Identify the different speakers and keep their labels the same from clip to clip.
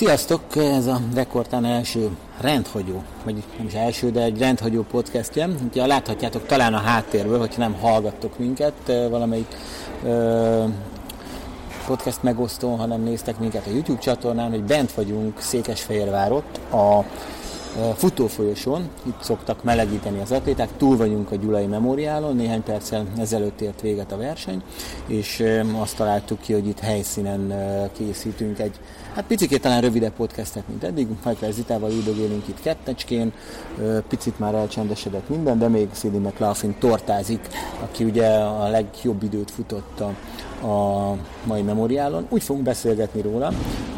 Speaker 1: Sziasztok! Ez a Rekordtán első rendhagyó, vagy nem is első, de egy rendhagyó podcastje. Ugye láthatjátok talán a háttérből, hogyha nem hallgattok minket, valamelyik ö, podcast megosztón, hanem néztek minket a YouTube csatornán, hogy bent vagyunk Székesfehérvárot a futófolyosón, itt szoktak melegíteni az atléták, túl vagyunk a Gyulai Memoriálon, néhány perccel ezelőtt ért véget a verseny, és azt találtuk ki, hogy itt helyszínen készítünk egy, hát picit talán rövidebb podcastet, mint eddig, Fajkás Zitával üldögélünk itt kettecskén, picit már elcsendesedett minden, de még Szidi McLaughlin tortázik, aki ugye a legjobb időt futotta mai memoriálon. Úgy fogunk beszélgetni róla,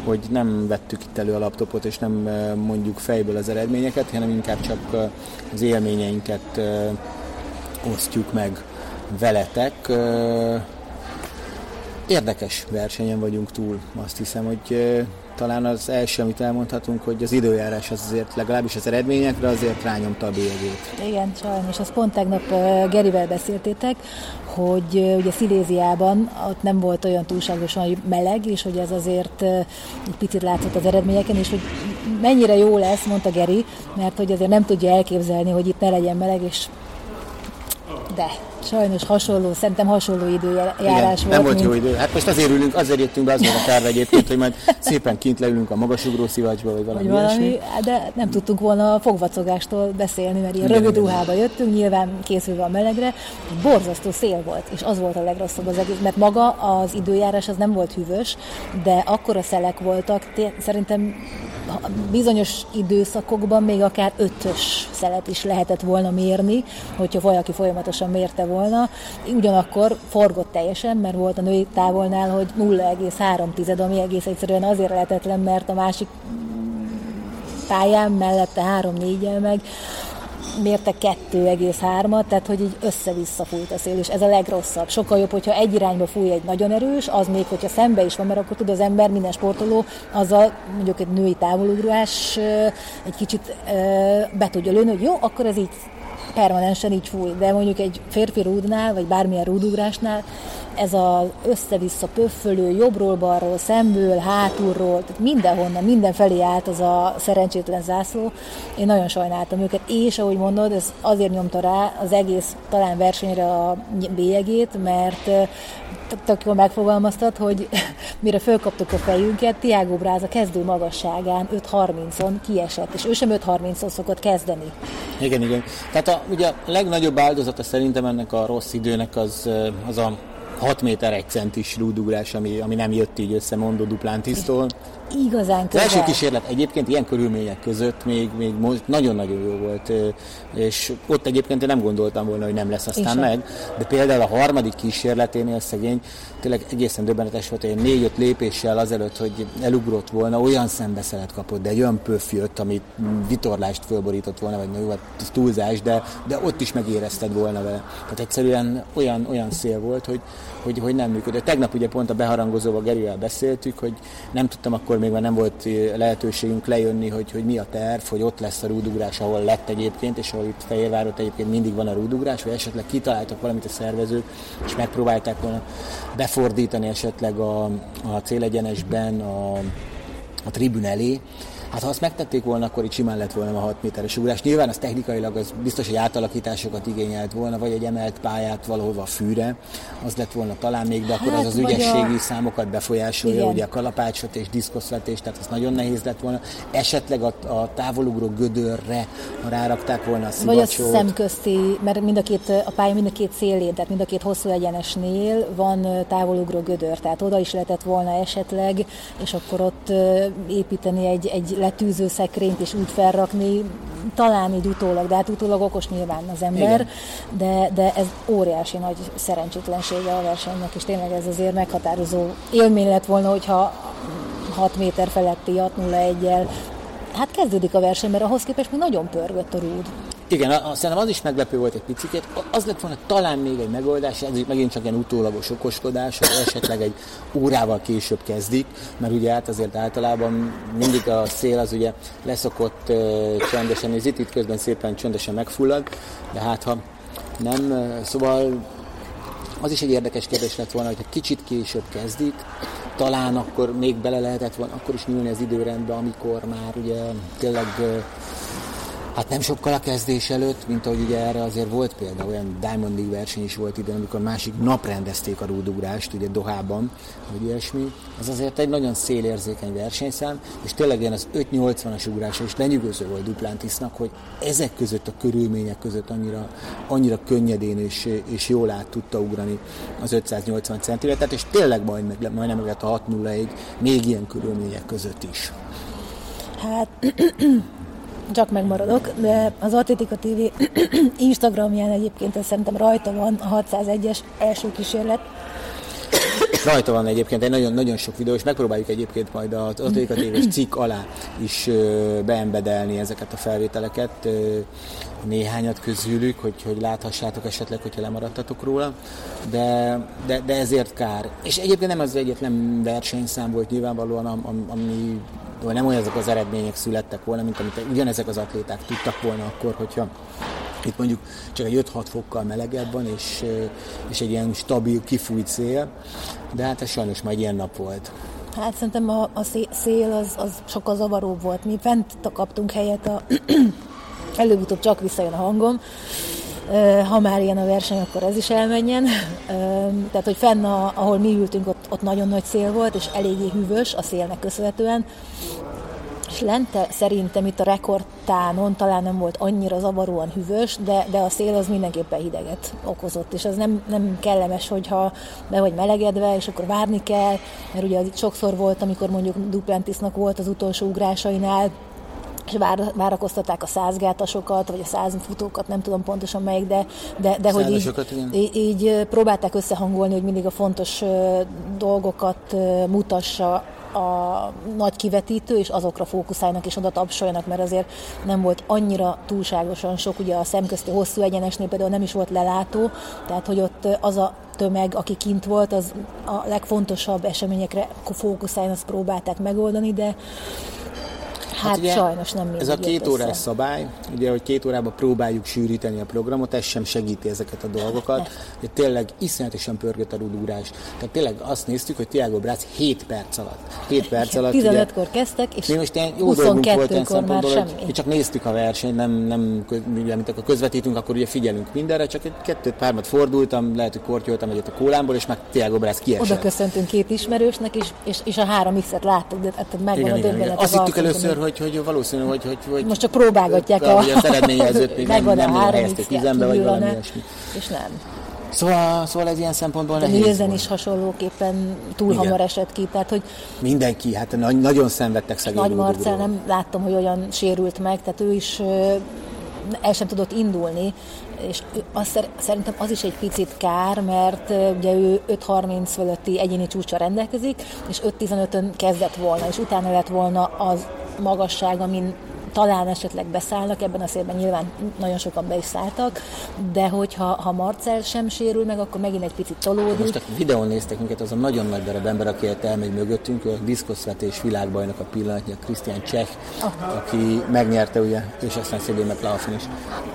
Speaker 1: hogy nem vettük itt elő a laptopot, és nem mondjuk fejből az eredményeket, hanem inkább csak az élményeinket osztjuk meg veletek. Érdekes versenyen vagyunk túl, azt hiszem, hogy talán az első, amit elmondhatunk, hogy az időjárás az azért legalábbis az eredményekre azért rányomta a bélyegét.
Speaker 2: Igen, sajnos. Azt pont tegnap Gerivel beszéltétek, hogy ugye Sziléziában ott nem volt olyan túlságosan meleg, és hogy ez azért egy picit látszott az eredményeken, és hogy mennyire jó lesz, mondta Geri, mert hogy azért nem tudja elképzelni, hogy itt ne legyen meleg, és de sajnos hasonló, szerintem hasonló időjárás Igen, volt.
Speaker 1: nem volt mint... jó idő. Hát most azért ülünk, azért jöttünk be, az volt a terve egyébként, hogy majd szépen kint leülünk a magasugró szivacsba, vagy valami, vagy valami
Speaker 2: De nem tudtunk volna a fogvacogástól beszélni, mert ilyen rövid ruhába jöttünk, nyilván készülve a melegre. Borzasztó szél volt, és az volt a legrosszabb az egész, mert maga az időjárás az nem volt hűvös, de akkora szelek voltak, szerintem bizonyos időszakokban még akár ötös szelet is lehetett volna mérni, hogyha valaki folyamatosan mérte volna. Ugyanakkor forgott teljesen, mert volt a női távolnál, hogy 0,3, ami egész egyszerűen azért lehetetlen, mert a másik pályán mellette 3-4 meg mérte 2,3-at, tehát hogy így össze-vissza fújt a szél, és ez a legrosszabb. Sokkal jobb, hogyha egy irányba fúj egy nagyon erős, az még, hogyha szembe is van, mert akkor tud az ember, minden sportoló, azzal mondjuk egy női távolugrás egy kicsit be tudja lőni, hogy jó, akkor ez így permanensen így fúj, de mondjuk egy férfi rúdnál, vagy bármilyen rúdugrásnál ez az össze-vissza pöffölő, jobbról, balról, szemből, hátulról, tehát mindenhonnan, mindenfelé állt az a szerencsétlen zászló. Én nagyon sajnáltam őket, és ahogy mondod, ez azért nyomta rá az egész talán versenyre a bélyegét, mert tök jól megfogalmaztad, hogy mire fölkaptuk a fejünket, Tiago Bráza kezdő magasságán 5.30-on kiesett, és ő sem 5.30-on szokott kezdeni.
Speaker 1: Igen, igen. Tehát a, ugye a legnagyobb áldozata szerintem ennek a rossz időnek az, az a 6 méter 1 centis rúdugrás, ami, ami nem jött így össze Mondó Duplantisztól.
Speaker 2: Igazán
Speaker 1: közel. Az első kísérlet egyébként ilyen körülmények között még, még nagyon-nagyon jó volt, és ott egyébként én nem gondoltam volna, hogy nem lesz aztán meg, de például a harmadik kísérleténél szegény tényleg egészen döbbenetes volt, hogy négy-öt lépéssel azelőtt, hogy elugrott volna, olyan szembeszelet kapott, de egy olyan pöff jött, amit vitorlást fölborított volna, vagy jó, hát túlzás, de, de ott is megérezted volna vele. Tehát egyszerűen olyan, olyan szél volt, hogy, hogy, hogy nem működött. Tegnap ugye pont a beharangozóval Gerivel beszéltük, hogy nem tudtam akkor még, mert nem volt lehetőségünk lejönni, hogy, hogy mi a terv, hogy ott lesz a rúdugrás, ahol lett egyébként, és ahol itt Fehérvárot egyébként mindig van a rúdugrás, vagy esetleg kitaláltak valamit a szervezők, és megpróbálták volna befordítani esetleg a, a célegyenesben a, a tribün elé, Hát ha azt megtették volna, akkor itt simán lett volna a 6 méteres ugrás. Nyilván az technikailag az biztos, hogy átalakításokat igényelt volna, vagy egy emelt pályát valahova a fűre, az lett volna talán még, de akkor hát, az az ügyességi a... számokat befolyásolja, Igen. ugye a kalapácsot és diszkoszvetés, tehát az nagyon nehéz lett volna. Esetleg a, a távolugró gödörre rárakták volna a szivacsot.
Speaker 2: Vagy a szemközti, mert mind a két, a pálya mind a két szélén, tehát mind a két hosszú egyenesnél van távolugró gödör, tehát oda is lehetett volna esetleg, és akkor ott építeni egy, egy letűző szekrényt és úgy felrakni, talán így utólag, de hát utólag okos nyilván az ember, de, de ez óriási nagy szerencsétlensége a versenynek, és tényleg ez azért meghatározó élmény lett volna, hogyha 6 méter feletti 6-0-1-jel hát kezdődik a verseny, mert ahhoz képest még nagyon pörgött a rúd.
Speaker 1: Igen, szerintem az is meglepő volt egy picit. Az lett volna talán még egy megoldás, ez megint csak ilyen utólagos okoskodás, hogy esetleg egy órával később kezdik, mert ugye hát azért általában mindig a szél az ugye leszokott uh, csendesen, és itt, közben szépen csöndesen megfullad, de hát ha nem, szóval az is egy érdekes kérdés lett volna, hogy kicsit később kezdik, talán akkor még bele lehetett volna, akkor is nyúlni az időrendbe, amikor már ugye tényleg Hát nem sokkal a kezdés előtt, mint ahogy ugye erre azért volt például olyan Diamond League verseny is volt ide, amikor másik nap rendezték a rúdugrást, ugye Dohában, vagy ilyesmi. Ez azért egy nagyon szélérzékeny versenyszám, és tényleg ilyen az 5-80-as ugrása is lenyűgöző volt Duplantisnak, hogy ezek között a körülmények között annyira, annyira könnyedén és, és jól át tudta ugrani az 580 centimétert, és tényleg majd meg, majdnem meg a 601 még ilyen körülmények között is.
Speaker 2: Hát csak megmaradok, de az Atletika TV Instagramján egyébként ez szerintem rajta van a 601-es első kísérlet.
Speaker 1: Rajta van egyébként egy nagyon, nagyon sok videó, és megpróbáljuk egyébként majd az Atletika tv cikk alá is beembedelni ezeket a felvételeket, néhányat közülük, hogy, hogy láthassátok esetleg, hogyha lemaradtatok róla, de, de, de ezért kár. És egyébként nem az egyetlen versenyszám volt nyilvánvalóan, ami vagy nem olyan ezek az eredmények születtek volna, mint amit ugyanezek az atléták tudtak volna akkor, hogyha itt mondjuk csak egy 5-6 fokkal melegebb van, és, és egy ilyen stabil, kifújt szél, de hát ez sajnos majd ilyen nap volt.
Speaker 2: Hát szerintem a, a szél az, az sokkal zavaróbb volt. Mi fent kaptunk helyet, a előbb-utóbb csak visszajön a hangom, ha már ilyen a verseny, akkor ez is elmenjen. Tehát, hogy fenn, a, ahol mi ültünk, ott, ott nagyon nagy szél volt, és eléggé hűvös a szélnek köszönhetően. És lente szerintem itt a rekordtánon talán nem volt annyira zavaróan hűvös, de, de a szél az mindenképpen hideget okozott, és ez nem, nem kellemes, hogyha be vagy melegedve, és akkor várni kell, mert ugye sokszor volt, amikor mondjuk Duplantisnak volt az utolsó ugrásainál, és vár, várakoztatták a százgátasokat, vagy a százfutókat, nem tudom pontosan melyik, de, de, de hogy így, így, így próbálták összehangolni, hogy mindig a fontos dolgokat mutassa a nagy kivetítő, és azokra fókuszálnak és oda tapsoljanak, mert azért nem volt annyira túlságosan sok, ugye a szemközti hosszú egyenesnél például nem is volt lelátó, tehát hogy ott az a tömeg, aki kint volt, az a legfontosabb eseményekre fókuszálni, azt próbálták megoldani, de Hát, hát sajnos nem mindig
Speaker 1: Ez a két órás szabály, ugye, hogy két órában próbáljuk sűríteni a programot, ez sem segíti ezeket a dolgokat. De tényleg iszonyatosan pörgött a rudúrás. Tehát tényleg azt néztük, hogy Tiago Brác 7 perc alatt. 7 perc alatt.
Speaker 2: 15-kor kezdtek, és mi most
Speaker 1: ilyen jó dolgunk volt ilyen szempontból, hogy csak néztük a versenyt, nem, nem ugye, mint akkor közvetítünk, akkor ugye figyelünk mindenre, csak egy kettőt pármat fordultam, lehet, hogy kortyoltam egyet a kólámból, és meg Tiago Brác kiesett.
Speaker 2: Oda köszöntünk két ismerősnek, és, és, és a három X-et láttuk, de hát megvan igen, a döbbenet.
Speaker 1: Azt hittük először, hogy, hogy valószínű, hogy, hogy, hogy
Speaker 2: most csak próbálgatják a,
Speaker 1: a, az eredményezőt, még nem, nem helyezték üzembe, vagy valami ilyesmi.
Speaker 2: És nem.
Speaker 1: Szóval, szóval ez ilyen szempontból
Speaker 2: nehéz Nielsen is hasonlóképpen túl Igen. hamar esett ki, tehát hogy...
Speaker 1: Mindenki, hát nagyon szenvedtek szegény
Speaker 2: Nagy Marcel nem láttam, hogy olyan sérült meg, tehát ő is el sem tudott indulni, és azt, szerintem az is egy picit kár, mert ugye ő 5.30 fölötti egyéni csúcsa rendelkezik, és 5.15-ön kezdett volna, és utána lett volna az magasság, amin talán esetleg beszállnak, ebben a szélben nyilván nagyon sokan be is szálltak, de hogyha ha Marcel sem sérül meg, akkor megint egy picit tolódik.
Speaker 1: Most a videón néztek minket, az a nagyon nagy darab ember, aki elmegy mögöttünk, a diszkoszvetés világbajnak a pillanatja, Krisztián Cseh, Aha. aki megnyerte ugye, és aztán Szegély McLaughlin is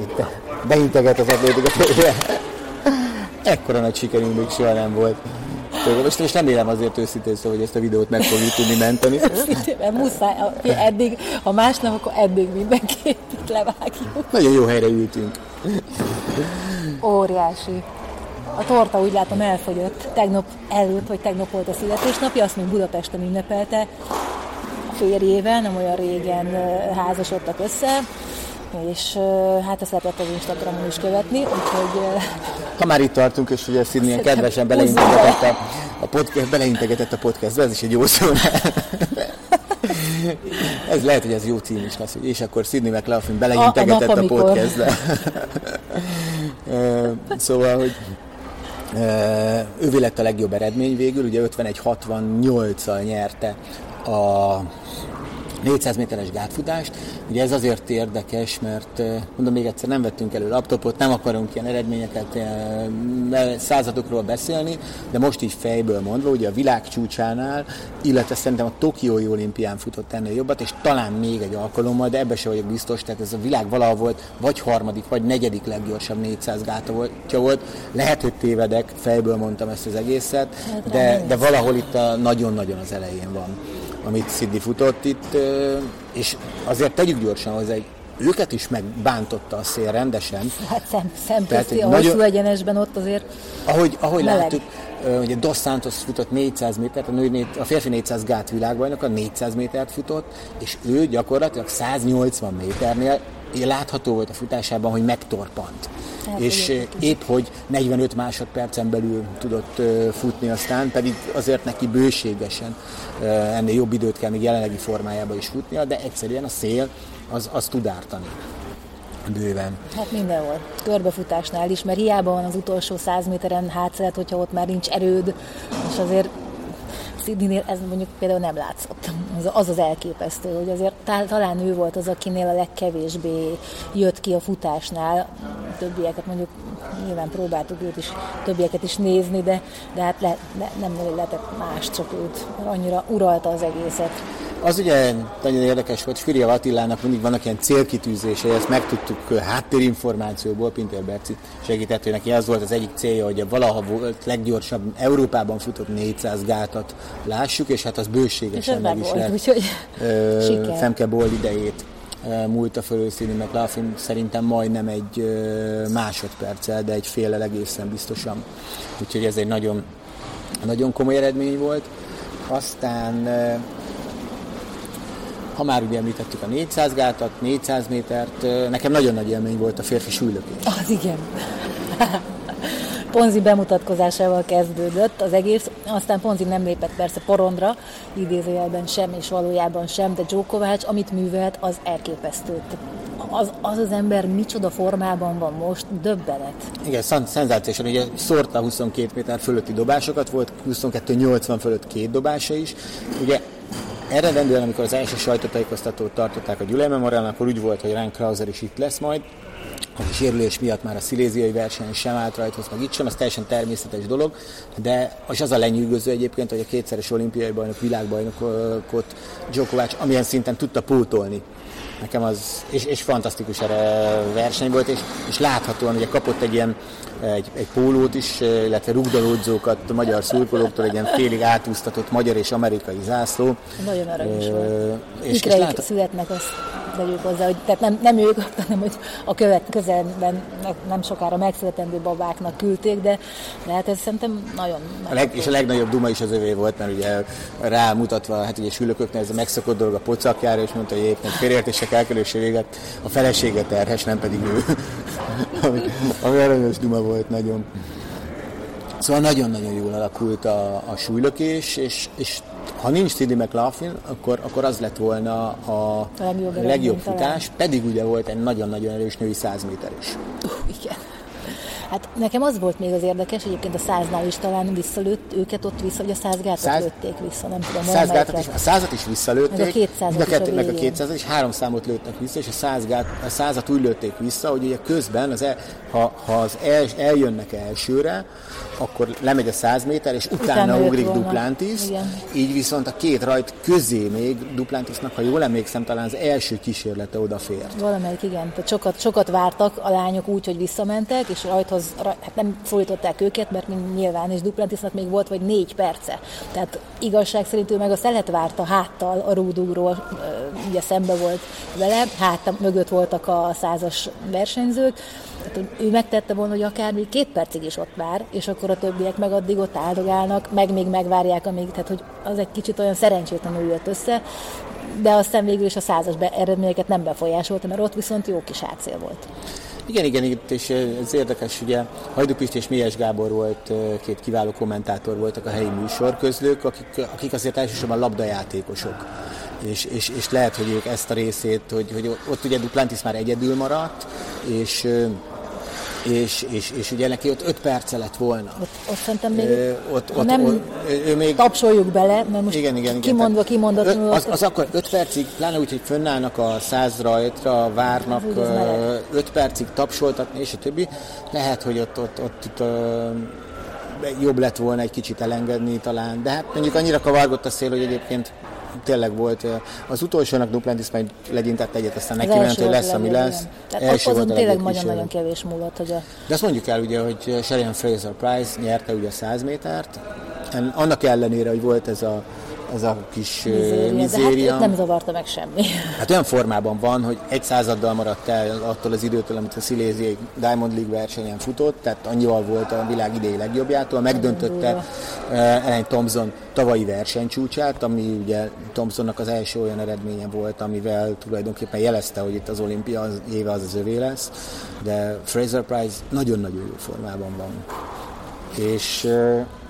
Speaker 1: itt beinteget az atlétikat. Ekkora nagy sikerünk még soha nem volt. Most, most remélem azért őszintén szó, hogy ezt a videót meg fogjuk tudni menteni.
Speaker 2: Mert muszáj, eddig, ha más nem, akkor eddig mindenképp levágjuk.
Speaker 1: Nagyon jó helyre ültünk.
Speaker 2: Óriási. A torta úgy látom elfogyott. Tegnap előtt, vagy tegnap volt a születésnapja, azt még Budapesten ünnepelte a férjével, nem olyan régen házasodtak össze, és hát ezt lehetett az Instagramon is követni, úgyhogy...
Speaker 1: Ha már itt tartunk, és ugye Szidni ilyen kedvesen beleintegetett a, a, podcast, beleintegetett a podcastbe, ez is egy jó szó. ez lehet, hogy ez jó cím is lesz, és akkor Sidney McLaughlin beleintegetett a, a, a podcastbe. szóval, hogy ővé lett a legjobb eredmény végül, ugye 51-68-al nyerte a 400 méteres gátfutást. Ugye ez azért érdekes, mert mondom még egyszer, nem vettünk elő laptopot, nem akarunk ilyen eredményeket, századokról beszélni, de most így fejből mondva, ugye a világ csúcsánál, illetve szerintem a Tokiói olimpián futott ennél jobbat, és talán még egy alkalommal, de ebbe se vagyok biztos, tehát ez a világ valahol volt, vagy harmadik, vagy negyedik leggyorsabb 400 gáta volt, volt. Lehet, hogy tévedek, fejből mondtam ezt az egészet, hát de, de valahol itt a nagyon-nagyon az elején van amit Szidni futott itt, és azért tegyük gyorsan hozzá, hogy őket is megbántotta a szél rendesen.
Speaker 2: Hát szem, szemközti, a nagyon, hosszú egyenesben ott azért
Speaker 1: Ahogy, ahogy láttuk, ugye Dos Santos futott 400 métert, a, nő, a férfi 400 gát világbajnok, a 400 métert futott, és ő gyakorlatilag 180 méternél látható volt a futásában, hogy megtorpant. Hát, és épp, hogy 45 másodpercen belül tudott futni aztán, pedig azért neki bőségesen ennél jobb időt kell még jelenlegi formájában is futnia, de egyszerűen a szél az, az tud ártani bőven.
Speaker 2: Hát mindenhol. Körbefutásnál is, mert hiába van az utolsó száz méteren hátszeret, hogyha ott már nincs erőd, és azért Sydneynél ez mondjuk például nem látszott. Az az, elképesztő, hogy azért talán ő volt az, akinél a legkevésbé jött ki a futásnál. Többieket mondjuk nyilván próbáltuk őt is, többieket is nézni, de, de hát le, le, nem lehetett más, csak őt, annyira uralta az egészet.
Speaker 1: Az ugye nagyon érdekes volt, Firia Attilának mindig vannak ilyen célkitűzései, ezt megtudtuk háttérinformációból, Pinter Berci segített, hogy neki az volt az egyik célja, hogy a valaha volt leggyorsabb Európában futott 400 gátat lássuk, és hát az bőségesen meg is lett. Úgyhogy Femke Boll idejét múlta föl mert McLaughlin szerintem majdnem egy másodperccel, de egy félel egészen biztosan. Úgyhogy ez egy nagyon, nagyon komoly eredmény volt. Aztán ha már ugye említettük a 400 gátat, 400 métert, nekem nagyon nagy élmény volt a férfi súlylökés.
Speaker 2: Az igen. Ponzi bemutatkozásával kezdődött az egész, aztán Ponzi nem lépett persze porondra, idézőjelben sem és valójában sem, de Djokovic, amit művelt, az elképesztő. Az, az az ember micsoda formában van most, döbbenet.
Speaker 1: Igen, szenzációsan, ugye szórta 22 méter fölötti dobásokat, volt 22-80 fölött két dobása is. Ugye Eredendően, amikor az első sajtótájékoztatót tartották a Gyulai Memorialnál, akkor úgy volt, hogy Ryan Krauser is itt lesz majd, a sérülés miatt már a sziléziai verseny sem állt rajthoz, meg itt sem, ez teljesen természetes dolog, de és az a lenyűgöző egyébként, hogy a kétszeres olimpiai bajnok, világbajnokot Djokovic amilyen szinten tudta pótolni nekem az, és, és fantasztikus erre verseny volt, és, és láthatóan ugye kapott egy ilyen egy, egy pólót is, illetve rugdalódzókat a magyar szurkolóktól, egy ilyen félig átúztatott magyar és amerikai zászló.
Speaker 2: Nagyon aranyos volt. És, és lát... születnek, azt vegyük hozzá, hogy tehát nem, nem ők, hanem hogy a követ, közelben nem sokára megszületendő babáknak küldték, de, de hát ez szerintem nagyon...
Speaker 1: A leg, és a legnagyobb duma is az övé volt, mert ugye rámutatva, hát ugye sülököknek ez a megszokott dolog a pocakjára, és mondta, hogy éppen félértések elkerülése véget a felesége terhes, nem pedig ő. ami, ami aranyos duma volt nagyon. Szóval nagyon-nagyon jól alakult a, a súlylökés, és, és ha nincs Tiddy McLaughlin, akkor, akkor az lett volna a, a legjobb, legjobb futás, talán. pedig ugye volt egy nagyon-nagyon erős női 100 méter is.
Speaker 2: Uh, igen. Hát nekem az volt még az érdekes, egyébként a száznál is talán visszalőtt őket ott vissza, hogy a száz gátat száz... lőtték vissza, nem tudom. A száz gátat
Speaker 1: is, a százat is visszalőtték, meg a
Speaker 2: kétszázat
Speaker 1: is, a meg a kétszázat is, három számot lőttek vissza, és a, száz gát, a százat úgy lőtték vissza, hogy ugye közben, az el, ha, ha az el, eljönnek elsőre, akkor lemegy a 100 méter, és utána, utána ugrik volna. Duplantis, így viszont a két rajt közé még Duplantisnak, ha jól emlékszem, talán az első kísérlete odafért.
Speaker 2: Valamelyik, igen. Tehát sokat, sokat vártak a lányok úgy, hogy visszamentek, és rajthoz, hát nem szólították őket, mert nyilván, és Duplantisnak még volt vagy négy perce. Tehát igazság szerint ő meg a szelet várta háttal a rúdúról, ugye szembe volt vele, hát mögött voltak a százas versenyzők, tehát ő megtette volna, hogy akár még két percig is ott vár, és akkor a többiek meg addig ott áldogálnak, meg még megvárják, amíg, tehát hogy az egy kicsit olyan szerencsétlenül jött össze, de aztán végül is a százas eredményeket nem befolyásolta, mert ott viszont jó kis átszél volt.
Speaker 1: Igen, igen, és ez érdekes, ugye Hajdupist és Mélyes Gábor volt, két kiváló kommentátor voltak a helyi műsorközlők, akik, akik azért elsősorban labdajátékosok. És, és, és lehet, hogy ők ezt a részét, hogy, hogy ott ugye Duplantis már egyedül maradt, és és, és, és ugye neki ott 5 perce lett volna.
Speaker 2: Ott, ott szerintem még, ö, ott, ott, nem ott, ő még, tapsoljuk bele, mert most igen, igen, igen, kimondva, kimondatlanul.
Speaker 1: Az, az akkor 5 percig, pláne úgy, hogy fönnállnak a száz rajtra, várnak 5 percig tapsoltatni, és a többi. Lehet, hogy ott, ott, ott, ott jobb lett volna egy kicsit elengedni talán, de hát mondjuk annyira kavargott a szél, hogy egyébként tényleg volt. Az utolsónak Duplantis majd legyintett egyet, aztán neki ment, hogy lesz, ami lesz.
Speaker 2: első azon tényleg nagyon-nagyon kevés múlott. Hogy a...
Speaker 1: De azt mondjuk el ugye, hogy Sherian Fraser Price nyerte ugye a 100 métert, annak ellenére, hogy volt ez a ez a kis mizéria. mizéria.
Speaker 2: Hát nem zavarta meg semmi.
Speaker 1: Hát olyan formában van, hogy egy századdal maradt el attól az időtől, amit a Siléziai Diamond League versenyen futott, tehát annyival volt a világ idei legjobbjától, megdöntötte Ellen Thompson tavalyi versenycsúcsát, ami ugye Thompsonnak az első olyan eredménye volt, amivel tulajdonképpen jelezte, hogy itt az olimpia az éve az az övé lesz, de Fraser Price nagyon-nagyon jó formában van. És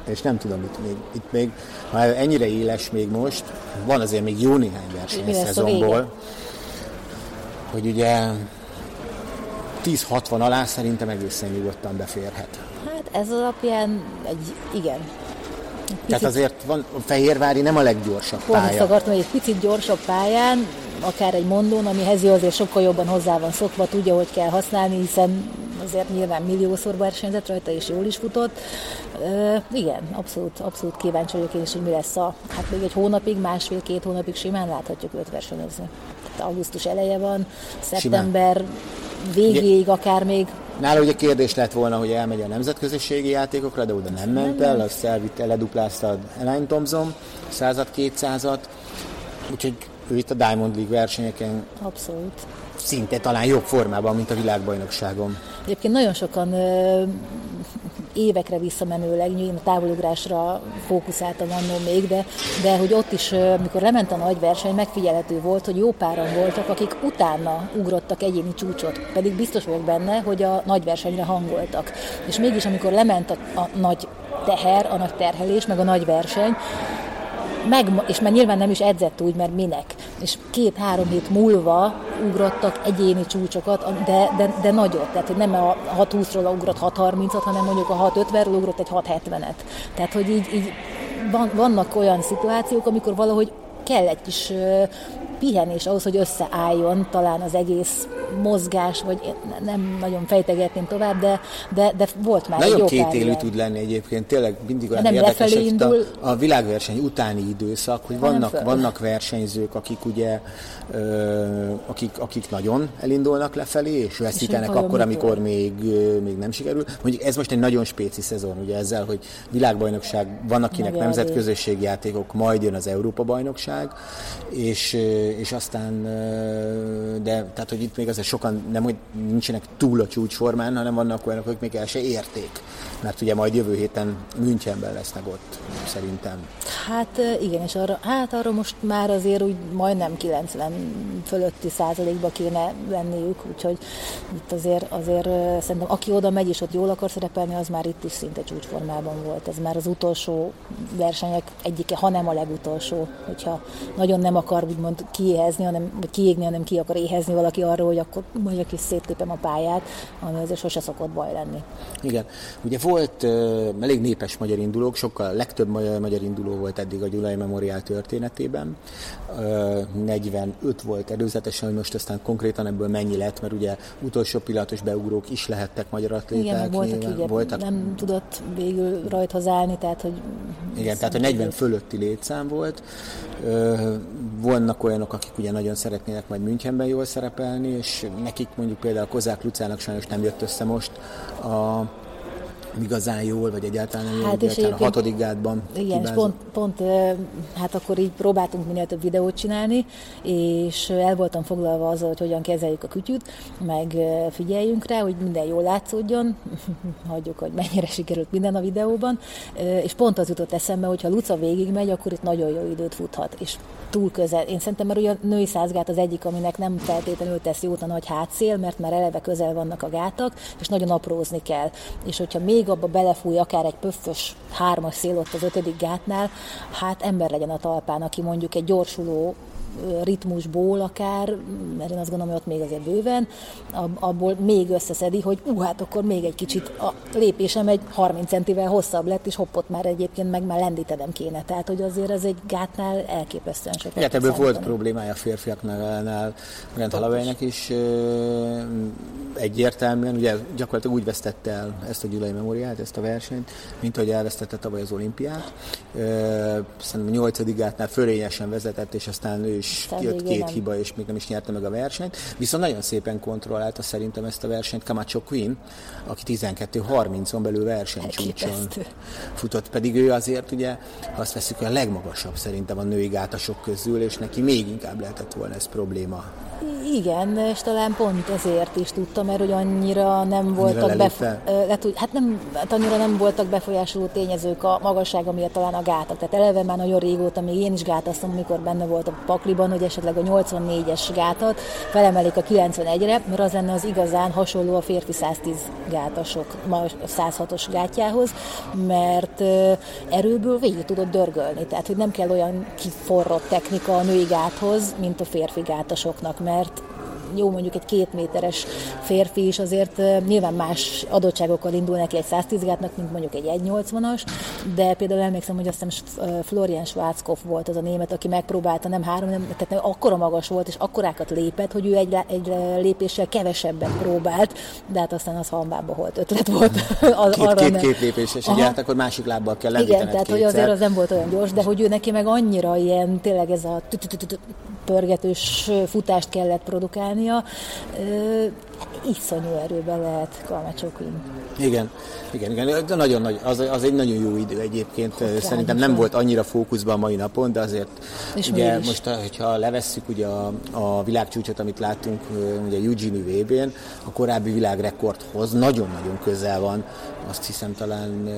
Speaker 1: és nem tudom, itt még, itt még ha ennyire éles még most, van azért még jó néhány verseny szezonból, hogy ugye 10-60 alá szerintem egészen nyugodtan beférhet.
Speaker 2: Hát ez alapján egy igen.
Speaker 1: Picit... Tehát azért van, a Fehérvári nem a leggyorsabb Pont pálya.
Speaker 2: Pont akartam, hogy egy picit gyorsabb pályán, akár egy mondón, ami Hezi azért sokkal jobban hozzá van szokva, tudja, hogy kell használni, hiszen azért nyilván milliószor versenyzett rajta, és jól is futott. Uh, igen, abszolút, abszolút kíváncsi vagyok én is, hogy mi lesz a, hát még egy hónapig, másfél-két hónapig simán láthatjuk őt versenyezni. Tehát augusztus eleje van, szeptember simán. végéig akár még
Speaker 1: Nála ugye kérdés lett volna, hogy elmegy a nemzetközösségi játékokra, de oda nem ment el, azt elvitte, leduplázta Elaine Thompson, század, kétszázat, úgyhogy ő itt a Diamond League versenyeken
Speaker 2: Abszolút.
Speaker 1: szinte talán jobb formában, mint a világbajnokságon.
Speaker 2: Egyébként nagyon sokan évekre visszamenőleg, a távolugrásra fókuszáltam annól még, de, de hogy ott is, amikor lement a nagy verseny, megfigyelhető volt, hogy jó páran voltak, akik utána ugrottak egyéni csúcsot, pedig biztos vagyok benne, hogy a nagy versenyre hangoltak. És mégis, amikor lement a, a nagy teher, a nagy terhelés, meg a nagy verseny, meg, és már nyilván nem is edzett úgy, mert minek. És két-három hét múlva ugrottak egyéni csúcsokat, de, de, de nagyot. Tehát, hogy nem a 6-20-ról ugrott 6-30-at, hanem mondjuk a 6-50-ről ugrott egy 6-70-et. Tehát, hogy így, így van, vannak olyan szituációk, amikor valahogy kell egy kis pihenés ahhoz, hogy összeálljon talán az egész mozgás, vagy nem nagyon fejtegetném tovább, de, de, de volt már
Speaker 1: Nagyon
Speaker 2: egy
Speaker 1: két élő tud lenni egyébként, tényleg mindig olyan nem érdekes, indul. A, a világverseny utáni időszak, hogy vannak, vannak versenyzők, akik ugye ö, akik, akik nagyon elindulnak lefelé, és veszítenek és akkor, amikor még, még nem sikerül. Mondjuk ez most egy nagyon spéci szezon, ugye ezzel, hogy világbajnokság, van akinek nemzetközösségi játékok, majd jön az Európa-bajnokság, és, és aztán, de tehát, hogy itt még azért sokan nem, hogy nincsenek túl a csúcsformán, hanem vannak olyanok, akik még el se érték. Mert ugye majd jövő héten Münchenben lesznek ott, szerintem.
Speaker 2: Hát igen, és arra, hát arra most már azért úgy majdnem 90 fölötti százalékba kéne lenniük, úgyhogy itt azért, azért szerintem aki oda megy és ott jól akar szerepelni, az már itt is szinte csúcsformában volt. Ez már az utolsó versenyek egyike, ha nem a legutolsó, hogyha nagyon nem akar úgymond kiéhezni, hanem, vagy kiégni, hanem ki akar éhezni valaki arról, hogy akkor mondjuk is széttépem a pályát, ami azért sose szokott baj lenni.
Speaker 1: Igen. Ugye volt uh, elég népes magyar indulók, sokkal legtöbb magyar, magyar induló volt eddig a Gyulai Memoriál történetében. Uh, 45 volt előzetesen, hogy most aztán konkrétan ebből mennyi lett, mert ugye utolsó pillanatos beugrók is lehettek magyar atléták.
Speaker 2: Igen, voltak, nyilván, így, voltak, nem tudott végül rajthoz állni, tehát hogy...
Speaker 1: Igen, tehát a 40 fölötti létszám volt. Uh, vannak olyanok, akik ugye nagyon szeretnének majd Münchenben jól szerepelni, és nekik mondjuk például Kozák Lucának sajnos nem jött össze most a igazán jól, vagy egyáltalán nem hát jól, és a hatodik gátban.
Speaker 2: Igen, és pont, pont, hát akkor így próbáltunk minél több videót csinálni, és el voltam foglalva azzal, hogy hogyan kezeljük a kütyűt, meg figyeljünk rá, hogy minden jól látszódjon, hagyjuk, hogy mennyire sikerült minden a videóban, és pont az jutott eszembe, hogy ha Luca végigmegy, akkor itt nagyon jó időt futhat, és túl közel. Én szerintem, mert ugye a női százgát az egyik, aminek nem feltétlenül tesz jót a nagy hátszél, mert már eleve közel vannak a gátak, és nagyon aprózni kell. És hogyha még abba belefúj akár egy pöffös hármas szél ott az ötödik gátnál, hát ember legyen a talpán, aki mondjuk egy gyorsuló ritmusból akár, mert én azt gondolom, hogy ott még azért bőven, abból még összeszedi, hogy ú, hát akkor még egy kicsit a lépésem egy 30 centivel hosszabb lett, és hoppot már egyébként meg már lendítenem kéne. Tehát, hogy azért ez egy gátnál elképesztően sokat.
Speaker 1: Igen, ebből volt problémája a férfiaknál, Grant Halavejnek is egyértelműen, ugye gyakorlatilag úgy vesztette el ezt a Gyulai Memoriát, ezt a versenyt, mint ahogy elvesztette tavaly az olimpiát. Szerintem a nyolcadik gátnál fölényesen vezetett, és aztán ő is jött két nem. hiba, és még nem is nyerte meg a versenyt. Viszont nagyon szépen kontrollálta szerintem ezt a versenyt Camacho Queen, aki 12-30-on belül versenycsúcson futott, pedig ő azért ugye, ha azt veszük, a legmagasabb szerintem a női gátasok közül, és neki még inkább lehetett volna ez probléma.
Speaker 2: Igen, és talán pont ezért is tudtam, mert hogy annyira nem voltak bef- lehet, hát nem, hát annyira nem voltak befolyásoló tényezők a magassága miatt talán a gátak. Tehát eleve már nagyon régóta, még én is gátasztom, amikor benne volt a pakliban, hogy esetleg a 84-es gátat felemelik a 91-re, mert az lenne az igazán hasonló a férfi 110 gátasok, a 106-os gátjához, mert erőből végig tudod dörgölni. Tehát, hogy nem kell olyan kiforrott technika a női gáthoz, mint a férfi gátasoknak, mert jó mondjuk egy két méteres férfi is azért nyilván más adottságokkal indul neki egy 110 gátnak, mint mondjuk egy 1,80-as, de például emlékszem, hogy azt hiszem Florian Schwarzkopf volt az a német, aki megpróbálta, nem három, nem, tehát nem, akkora magas volt, és akkorákat lépett, hogy ő egy, egy lépéssel kevesebbet próbált, de hát aztán az hambába volt, ötlet volt.
Speaker 1: az, két, arra két, nem. két lépéses, ugye hát akkor másik lábbal kell
Speaker 2: Igen, tehát hogy azért az nem volt olyan gyors, de hogy ő neki meg annyira ilyen, tényleg ez a pörgetős futást kellett produkálnia. Iszonyú erőben lehet Kalmacsokin.
Speaker 1: Igen, igen, igen, de nagyon nagy, az, az egy nagyon jó idő egyébként. Hogy Szerintem nem volt annyira fókuszban a mai napon, de azért És ugye most, hogyha levesszük ugye a, a világcsúcsot, amit láttunk ugye Eugene VB-n, a korábbi világrekordhoz nagyon-nagyon közel van, azt hiszem talán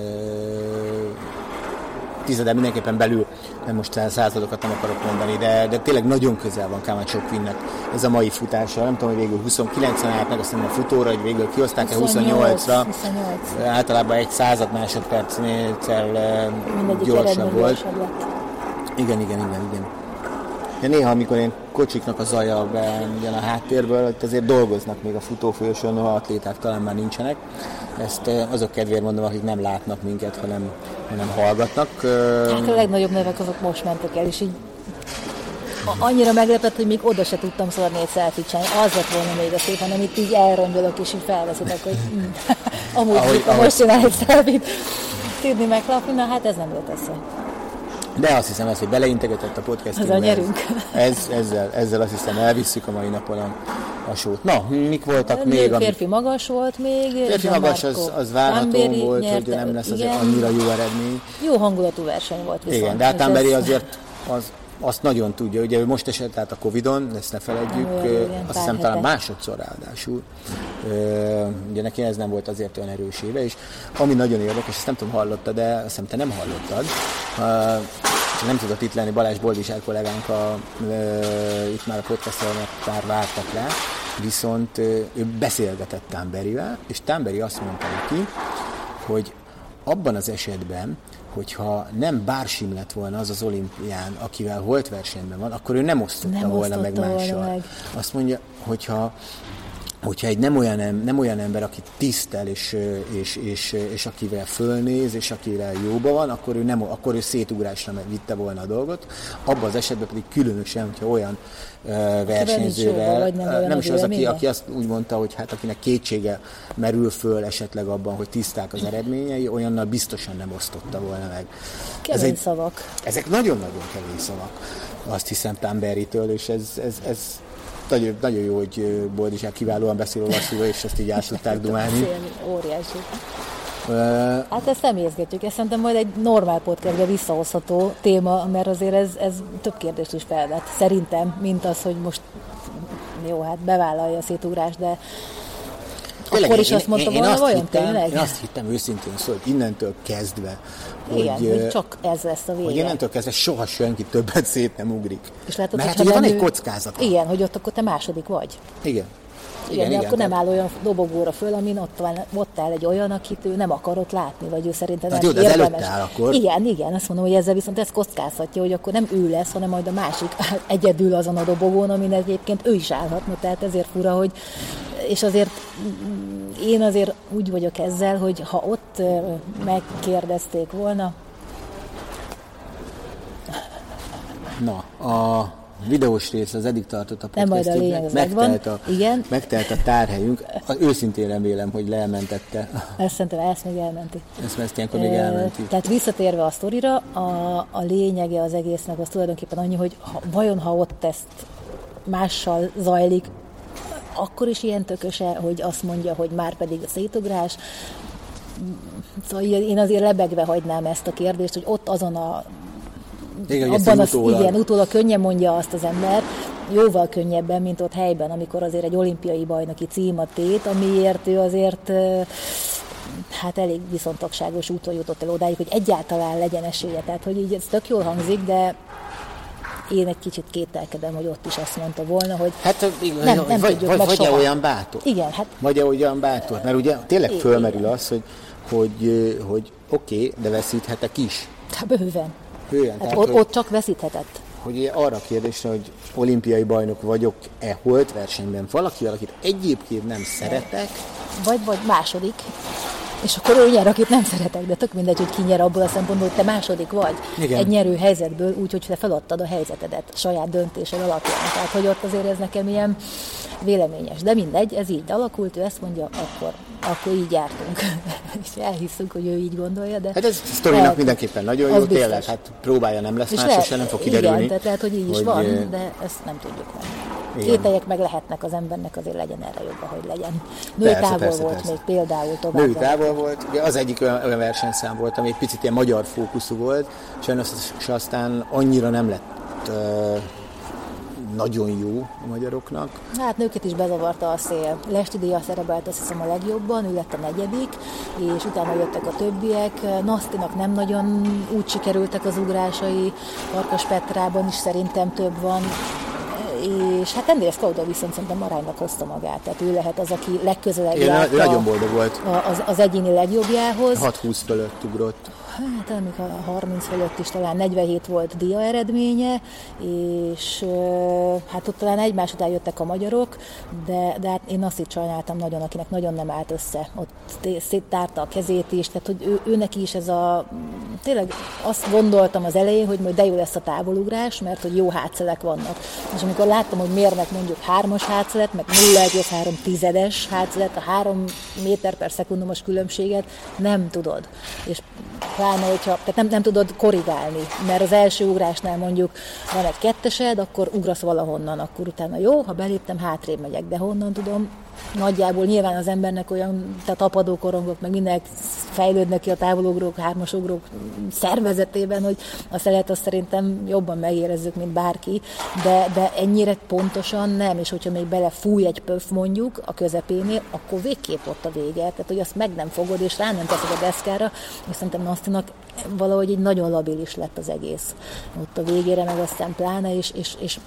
Speaker 1: tizedel mindenképpen belül, nem most századokat nem akarok mondani, de, de tényleg nagyon közel van Camacho Quinnnek ez a mai futása. Nem tudom, hogy végül 29-en állt meg, azt a futóra, hogy végül kioszták-e 28-ra. 28. Általában egy század másodpercnél gyorsabb volt. Igen, igen, igen, igen. De néha, amikor én kocsiknak a zaja jön a háttérből, hogy azért dolgoznak még a futófolyosón, noha atléták talán már nincsenek. Ezt azok kedvéért mondom, akik nem látnak minket, hanem, hanem hallgatnak.
Speaker 2: Hát a legnagyobb nevek azok most mentek el, és így annyira meglepett, hogy még oda se tudtam szórni egy selfie csinálni. Az lett volna még a szép, hanem itt így elrongyolok, és így felveszedek, hogy mm, amúgy ahogy, ahogy... most csinál egy selfie Tudni meglapni, na hát ez nem jött össze.
Speaker 1: De azt hiszem, ez, hogy beleintegetett a podcastingbe.
Speaker 2: Ez a nyerünk.
Speaker 1: Ez, ezzel, ezzel azt hiszem elvisszük a mai napon a, a sót. Na, mik voltak még?
Speaker 2: még férfi ami... magas volt még.
Speaker 1: Férfi magas az, az várható volt, nyerte, hogy nem lesz azért annyira jó eredmény.
Speaker 2: Jó hangulatú verseny volt viszont.
Speaker 1: Igen, de hát Tamberi azért az azt nagyon tudja, ugye ő most esett át a Covid-on, ezt ne feledjük, igen, azt hiszem talán másodszor ráadásul. Ugye neki ez nem volt azért olyan erős éve, és ami nagyon érdekes, ezt nem tudom hallotta, de azt hiszem te nem hallottad, nem tudott itt lenni Balázs Boldisár kollégánk, a, itt már a már vártak rá, viszont ő beszélgetett Tamberivel, és Tamberi azt mondta neki, hogy abban az esetben, hogyha nem Bársim lett volna az az olimpián, akivel volt versenyben van, akkor ő nem osztotta nem volna osztotta meg mással. Meg. Azt mondja, hogyha hogyha egy nem olyan, nem olyan ember, aki tisztel, és, és, és, és akivel fölnéz, és akivel jóba van, akkor ő, nem, akkor ő szétugrásra vitte volna a dolgot. Abban az esetben pedig különösen, hogyha olyan uh, versenyzővel, nem, nem is az, aki, aki azt úgy mondta, hogy hát akinek kétsége merül föl esetleg abban, hogy tiszták az eredményei, olyannal biztosan nem osztotta volna meg.
Speaker 2: Kemény ez egy, szavak.
Speaker 1: Ezek nagyon-nagyon kemény szavak, azt hiszem Tamberitől, és ez, ez, ez nagyon, nagyon jó, hogy Boldizsák kiválóan beszél olaszul, és ezt így át tudták dumálni.
Speaker 2: Óriási. Hát ezt nem érzgetjük, ezt szerintem majd egy normál podcastbe visszahozható téma, mert azért ez, ez több kérdést is felvet. Szerintem, mint az, hogy most jó, hát bevállalja a szétugrást, de Tényleg, akkor is én, azt mondta volna, vajon
Speaker 1: hittem,
Speaker 2: tényleg?
Speaker 1: Én azt hittem őszintén szó, hogy innentől kezdve,
Speaker 2: Igen, hogy, hogy csak ez lesz a vége.
Speaker 1: Hogy innentől kezdve soha senki többet szét nem ugrik. És látod, Mert hogy van egy kockázat.
Speaker 2: Igen, hogy ott akkor te második vagy.
Speaker 1: Igen.
Speaker 2: Igen, igen, akkor nem áll olyan dobogóra föl, amin ott, van, ott áll egy olyan, akit ő nem akarott látni, vagy ő szerintem
Speaker 1: hát nem jó, érdemes. Áll akkor.
Speaker 2: Igen, igen, azt mondom, hogy ezzel viszont ez kockázhatja, hogy akkor nem ő lesz, hanem majd a másik egyedül azon a dobogón, amin egyébként ő is állhatna, tehát ezért fura, hogy és azért én azért úgy vagyok ezzel, hogy ha ott megkérdezték volna,
Speaker 1: Na, a videós rész az eddig tartott a
Speaker 2: podcastjüknek, megtelt
Speaker 1: a,
Speaker 2: Igen.
Speaker 1: megtelt a tárhelyünk. Őszintén remélem, hogy leelmentette.
Speaker 2: Ezt szerintem ezt még elmenti.
Speaker 1: Ezt, ezt ilyenkor még elmenti.
Speaker 2: Tehát visszatérve a sztorira, a, a lényege az egésznek az tulajdonképpen annyi, hogy ha, vajon ha ott ezt mással zajlik, akkor is ilyen tököse, hogy azt mondja, hogy már pedig a szétugrás. Szóval én azért lebegve hagynám ezt a kérdést, hogy ott azon a
Speaker 1: igen, abban az, utólag.
Speaker 2: igen, utólag könnyen mondja azt az ember, jóval könnyebben, mint ott helyben, amikor azért egy olimpiai bajnoki cím a tét, amiért ő azért hát elég viszontagságos úton jutott el odáig, hogy egyáltalán legyen esélye. Tehát, hogy így ez tök jól hangzik, de én egy kicsit kételkedem, hogy ott is azt mondta volna, hogy
Speaker 1: hát, igen, nem, nem vagy, tudjuk vagy, vagy soha. olyan bátor?
Speaker 2: Igen, hát...
Speaker 1: Vagy olyan bátor? Mert ugye tényleg fölmerül az, hogy, hogy, hogy oké, okay, de veszíthetek is.
Speaker 2: Hát bőven.
Speaker 1: Hülyen,
Speaker 2: hát tehát, ott, hogy, ott csak veszíthetett.
Speaker 1: Hogy arra a kérdésre, hogy olimpiai bajnok vagyok-e holt versenyben valaki, akit egyébként nem szeretek.
Speaker 2: Vagy, vagy második. És akkor ő nyer, akit nem szeretek, de tök mindegy, hogy ki nyer abból a szempontból, hogy te második vagy. Igen. Egy nyerő helyzetből, úgyhogy te feladtad a helyzetedet a saját döntésed alapján. Tehát, hogy ott azért ez nekem ilyen véleményes. De mindegy, ez így alakult, ő ezt mondja, akkor, akkor így jártunk. és elhisszük, hogy ő így gondolja. De
Speaker 1: hát ez sztorinak mindenképpen nagyon jó, biztos. tényleg, hát próbálja nem lesz és más, és nem fog kiderülni.
Speaker 2: Igen, tehát lehet, hogy így is hogy van, de ezt nem tudjuk meg. Kételyek meg lehetnek az embernek, azért legyen erre jobb, hogy legyen. Női persze, távol persze, volt persze. még például tovább.
Speaker 1: Női távol volt, ugye az egyik olyan, olyan versenyszám volt, ami egy picit ilyen magyar fókuszú volt, és aztán annyira nem lett uh, nagyon jó a magyaroknak.
Speaker 2: Hát nőket is bezavarta a szél. Lesti Díja szerepelt azt hiszem a legjobban, ő lett a negyedik, és utána jöttek a többiek. Nasztinak nem nagyon úgy sikerültek az ugrásai, Farkas Petrában is szerintem több van és hát ennél Skauda viszont szerintem aránynak hozta magát, tehát ő lehet az, aki legközelebb
Speaker 1: Én járt nagyon boldog volt.
Speaker 2: Az, az egyéni legjobbjához.
Speaker 1: 6-20 fölött ugrott
Speaker 2: hát amik a 30 fölött is talán 47 volt dia eredménye, és hát ott talán egymás után jöttek a magyarok, de, de hát én azt itt sajnáltam nagyon, akinek nagyon nem állt össze. Ott széttárta a kezét is, tehát hogy ő, ő neki is ez a, tényleg azt gondoltam az elején, hogy majd de jó lesz a távolugrás, mert hogy jó hátszelek vannak. És amikor láttam, hogy mérnek mondjuk hármas hátszelet, meg 0,3 tizedes hátszelet, a három méter per szekundumos különbséget nem tudod. És pláne, hogyha, tehát nem, nem tudod korrigálni, mert az első ugrásnál mondjuk van egy kettesed, akkor ugrasz valahonnan, akkor utána jó, ha beléptem, hátrébb megyek, de honnan tudom, nagyjából nyilván az embernek olyan, tehát apadókorongok, meg mindenek fejlődnek ki a távolugrók, hármasugrók szervezetében, hogy azt lehet azt szerintem jobban megérezzük, mint bárki, de, de ennyire pontosan nem, és hogyha még bele fúj egy pöf mondjuk a közepénél, akkor végképp ott a vége, tehát hogy azt meg nem fogod, és rá nem teszed a deszkára, és szerintem Nasztinak valahogy egy nagyon labilis lett az egész. Ott a végére meg aztán pláne, és, és, és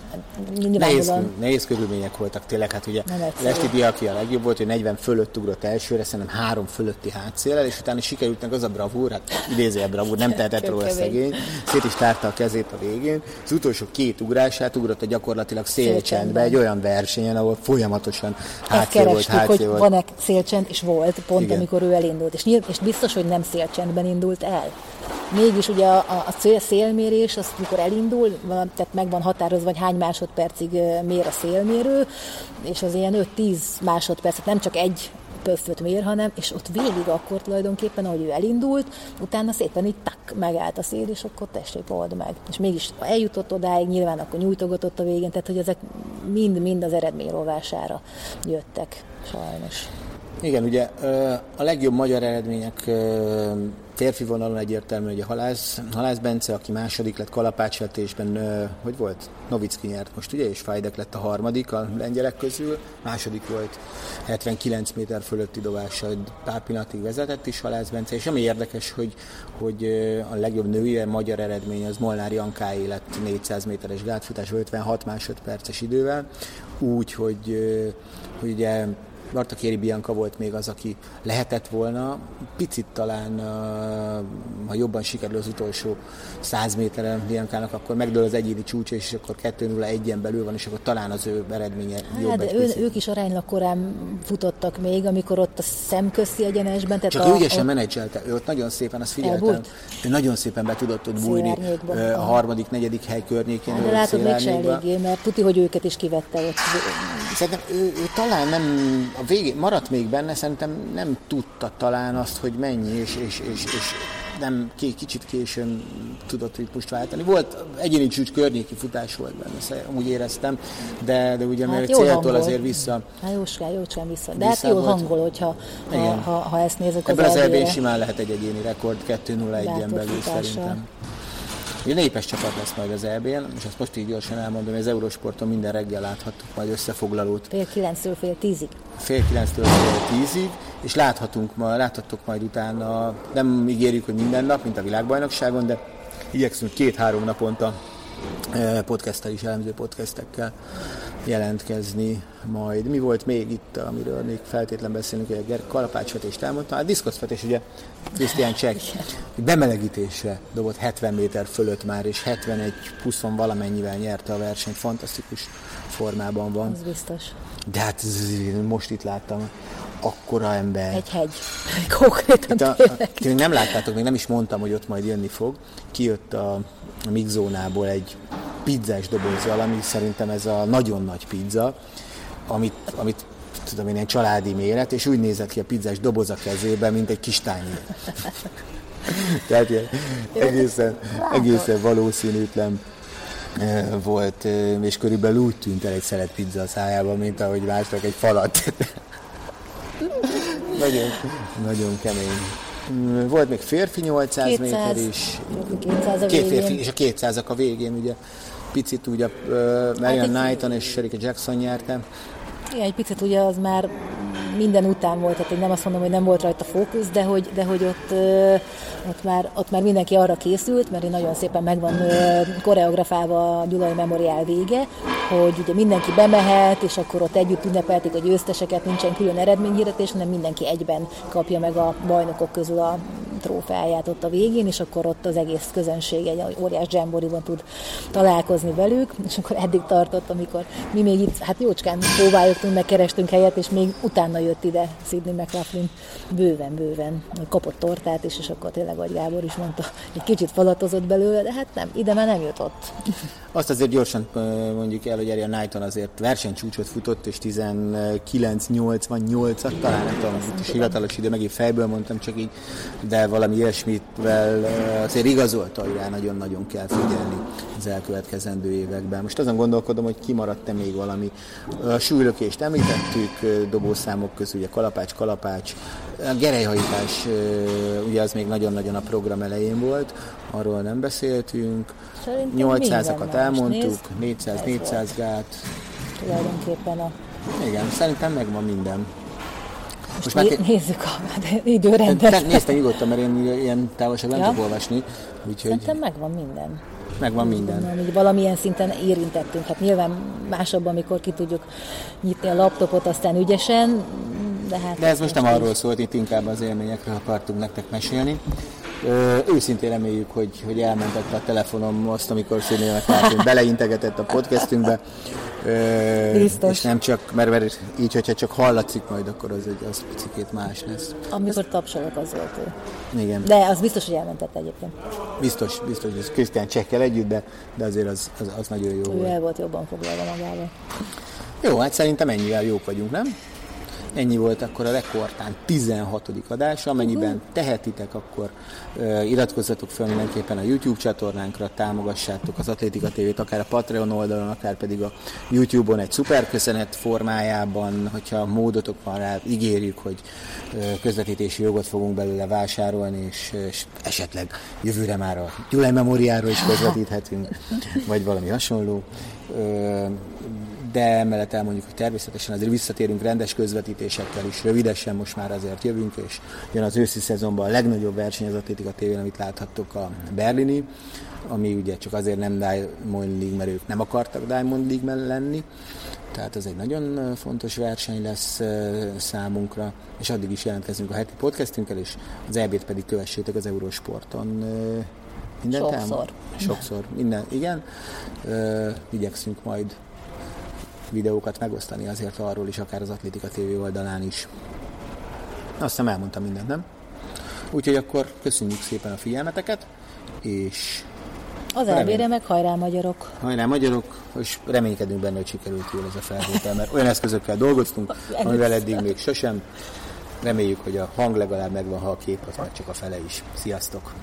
Speaker 1: nehéz, nehéz körülmények voltak tényleg, hát ugye Lesti Diaki a legjobb volt, hogy 40 fölött ugrott elsőre, szerintem három fölötti hátszélel, és utána sikerült meg az a bravúr, hát idézője bravúr, nem tehetett róla szegény, szét is tárta a kezét a végén. Az utolsó két ugrását ugrott a gyakorlatilag szélcsendbe, egy olyan versenyen, ahol folyamatosan hátszél volt, hátszél volt.
Speaker 2: van-e szélcsend, és volt, pont Igen. amikor ő elindult. És, nyilv, és biztos, hogy nem szélcsendben indult el. Mégis ugye a, a, szélmérés, az mikor elindul, tehát meg van határozva, hogy hány másodpercig mér a szélmérő, és az ilyen 5-10 másodpercet, nem csak egy pöfföt mér, hanem, és ott végig akkor tulajdonképpen, ahogy ő elindult, utána szépen így tak, megállt a szél, és akkor tessék, old meg. És mégis eljutott odáig, nyilván akkor nyújtogatott a végén, tehát hogy ezek mind-mind az eredmény rovására jöttek, sajnos.
Speaker 1: Igen, ugye a legjobb magyar eredmények férfi vonalon egyértelmű, hogy a Halász, Halász Bence, aki második lett kalapácsvetésben, hogy volt? Novicki nyert most, ugye, és Fajdek lett a harmadik a lengyelek közül, második volt 79 méter fölötti dobással, pár pillanatig vezetett is Halász Bence, és ami érdekes, hogy, hogy a legjobb női magyar eredmény az Molnár Jankáé lett 400 méteres gátfutás 56 másodperces idővel, úgy, hogy, hogy ugye Marta Kéri Bianca volt még az, aki lehetett volna, picit talán, ha jobban sikerül az utolsó 100 méteren Biancának, akkor megdől az egyéni csúcs, és akkor 2-0-1-en belül van, és akkor talán az ő eredménye hát, jobb
Speaker 2: de ő, ők is aránylag korán futottak még, amikor ott a szemközti egyenesben.
Speaker 1: Tehát Csak a, ő ügyesen a... menedzselte, ő ott nagyon szépen, azt figyeltem, ő nagyon szépen be tudott ott bújni a harmadik, negyedik hely környékén.
Speaker 2: Hát, de látod, mégse eléggé, mert Puti, hogy őket is kivette ott.
Speaker 1: Szerintem ő, ő talán nem a végén maradt még benne, szerintem nem tudta talán azt, hogy mennyi, és, és, és, és nem kicsit későn tudott ritmust váltani. Volt egyéni csúcs környéki futás volt benne, úgy éreztem, de, de ugye hát mert céltól azért vissza.
Speaker 2: Hát jóskán, jóskán vissza. De hát vissza hát jól volt. hangol, hogyha ha, ha, ha, ezt nézzük
Speaker 1: Ebben az, az elbén simán lehet egy egyéni rekord, 2-0-1-en belül szerintem. Ugye népes csapat lesz majd az eb és azt most így gyorsan elmondom, hogy az Eurosporton minden reggel láthattuk majd összefoglalót.
Speaker 2: Fél kilenctől fél tízig.
Speaker 1: Fél kilenctől fél tízig, és láthatunk ma, láthattok majd utána, nem ígérjük, hogy minden nap, mint a világbajnokságon, de igyekszünk két-három naponta eh, podcasttel is, elemző podcastekkel jelentkezni majd. Mi volt még itt, amiről még feltétlen beszélünk, hogy a kalapácsvetést elmondtam. A diszkoszvetés, ugye Krisztián Csek bemelegítésre dobott 70 méter fölött már, és 71 20 valamennyivel nyerte a versenyt. Fantasztikus formában van.
Speaker 2: Ez biztos.
Speaker 1: De hát most itt láttam, akkora ember.
Speaker 2: Egy hegy. Konkrétan
Speaker 1: a, a, nem láttátok, még nem is mondtam, hogy ott majd jönni fog. Kijött a, a mixzónából egy pizzás dobozzal, ami szerintem ez a nagyon nagy pizza, amit, amit tudom én, egy családi méret, és úgy nézett ki a pizzás doboz a kezében, mint egy kis tányér. Tehát ilyen egészen, egészen valószínűtlen eh, volt, eh, és körülbelül úgy tűnt el egy szelet pizza a szájában, mint ahogy másnak egy falat. nagyon, nagyon kemény. Volt még férfi 800 200, méter is.
Speaker 2: 200 a
Speaker 1: Két férfi, és a 200 a végén ugye picit ugye uh, Marian hát Knighton és Sherika Jackson nyerte.
Speaker 2: Igen, egy picit ugye az már minden után volt, tehát nem azt mondom, hogy nem volt rajta fókusz, de hogy, de hogy ott, ott, már, ott már mindenki arra készült, mert nagyon szépen megvan koreografálva a Gyulai Memoriál vége, hogy ugye mindenki bemehet, és akkor ott együtt ünnepelték a győzteseket, nincsen külön eredményhirdetés, hanem mindenki egyben kapja meg a bajnokok közül a trófeáját ott a végén, és akkor ott az egész közönség egy óriás dzsemboriban tud találkozni velük, és akkor eddig tartott, amikor mi még itt, hát jócskán próbáljuk, meg kerestünk helyet, és még utána jött ide Sidney McLaughlin bőven, bőven, kapott tortát is, és akkor tényleg, ahogy Gábor is mondta, egy kicsit falatozott belőle, de hát nem, ide már nem jutott.
Speaker 1: Azt azért gyorsan mondjuk el, hogy Ariel Knighton azért versenycsúcsot futott, és 19-88-at talán, nem tudom, itt is hivatalos idő, megint fejből mondtam, csak így, de valami ilyesmitvel azért igazolta, hogy rá nagyon-nagyon kell figyelni az elkövetkezendő években. Most azon gondolkodom, hogy kimaradt-e még valami. A súlylökést említettük, dobószámok közül, ugye kalapács, kalapács, a gerelyhajtás, ugye az még nagyon-nagyon a program elején volt, arról nem beszéltünk. 800-akat elmondtuk, 400-400 gát.
Speaker 2: Tulajdonképpen a...
Speaker 1: Igen, szerintem megvan minden.
Speaker 2: Most, már nézzük a időrendet.
Speaker 1: Néztem nyugodtan, mert én ilyen távolságban ja? nem tudok olvasni.
Speaker 2: Úgyhogy... Szerintem megvan minden.
Speaker 1: Megvan minden. Mondom,
Speaker 2: hogy valamilyen szinten érintettünk. Hát nyilván másabb, amikor ki tudjuk nyitni a laptopot, aztán ügyesen, de hát...
Speaker 1: De ez most nem arról szólt, itt inkább az élményekről akartunk nektek mesélni. Ö, őszintén reméljük, hogy, hogy elmentette a telefonom azt, amikor Szénének beleintegetett a podcastünkbe. Ö,
Speaker 2: Biztos.
Speaker 1: És nem csak, mert, mert így, hogyha csak hallatszik majd, akkor az egy az picikét más lesz.
Speaker 2: Amikor tapsolok, az volt ő.
Speaker 1: Igen.
Speaker 2: De az biztos, hogy elmentette egyébként.
Speaker 1: Biztos, biztos, hogy Krisztián Csekkel együtt, de, de azért az, az, az nagyon jó
Speaker 2: ő volt. el volt jobban foglalva magával.
Speaker 1: Jó, hát szerintem ennyivel jók vagyunk, nem? Ennyi volt akkor a rekordtán 16. adás, amennyiben tehetitek, akkor uh, iratkozzatok fel mindenképpen a YouTube csatornánkra, támogassátok az Atlétika TV-t, akár a Patreon oldalon, akár pedig a YouTube-on egy szuperköszönet formájában, hogyha módotok van rá, ígérjük, hogy uh, közvetítési jogot fogunk belőle vásárolni, és, és esetleg jövőre már a Gyulai Memoriáról is közvetíthetünk, vagy valami hasonló. Uh, de emellett elmondjuk, hogy természetesen azért visszatérünk rendes közvetítésekkel is, rövidesen most már azért jövünk, és jön az őszi szezonban a legnagyobb verseny az Atlétika tévén, amit láthattok a Berlini, ami ugye csak azért nem Diamond League, mert ők nem akartak Diamond League lenni, tehát ez egy nagyon fontos verseny lesz számunkra, és addig is jelentkezünk a heti podcastünkkel, és az EB-t pedig kövessétek az Eurosporton.
Speaker 2: Mindent Sokszor. Elmond?
Speaker 1: Sokszor, minden, igen. Igyekszünk majd videókat megosztani azért arról is, akár az Atlétika TV oldalán is. Azt hiszem elmondtam mindent, nem? Úgyhogy akkor köszönjük szépen a figyelmeteket, és
Speaker 2: az elvére meg hajrá magyarok.
Speaker 1: Hajrá magyarok, és reménykedünk benne, hogy sikerült jól ez a felvétel, mert olyan eszközökkel dolgoztunk, amivel eddig még sosem. Reméljük, hogy a hang legalább megvan, ha a kép az már csak a fele is. Sziasztok!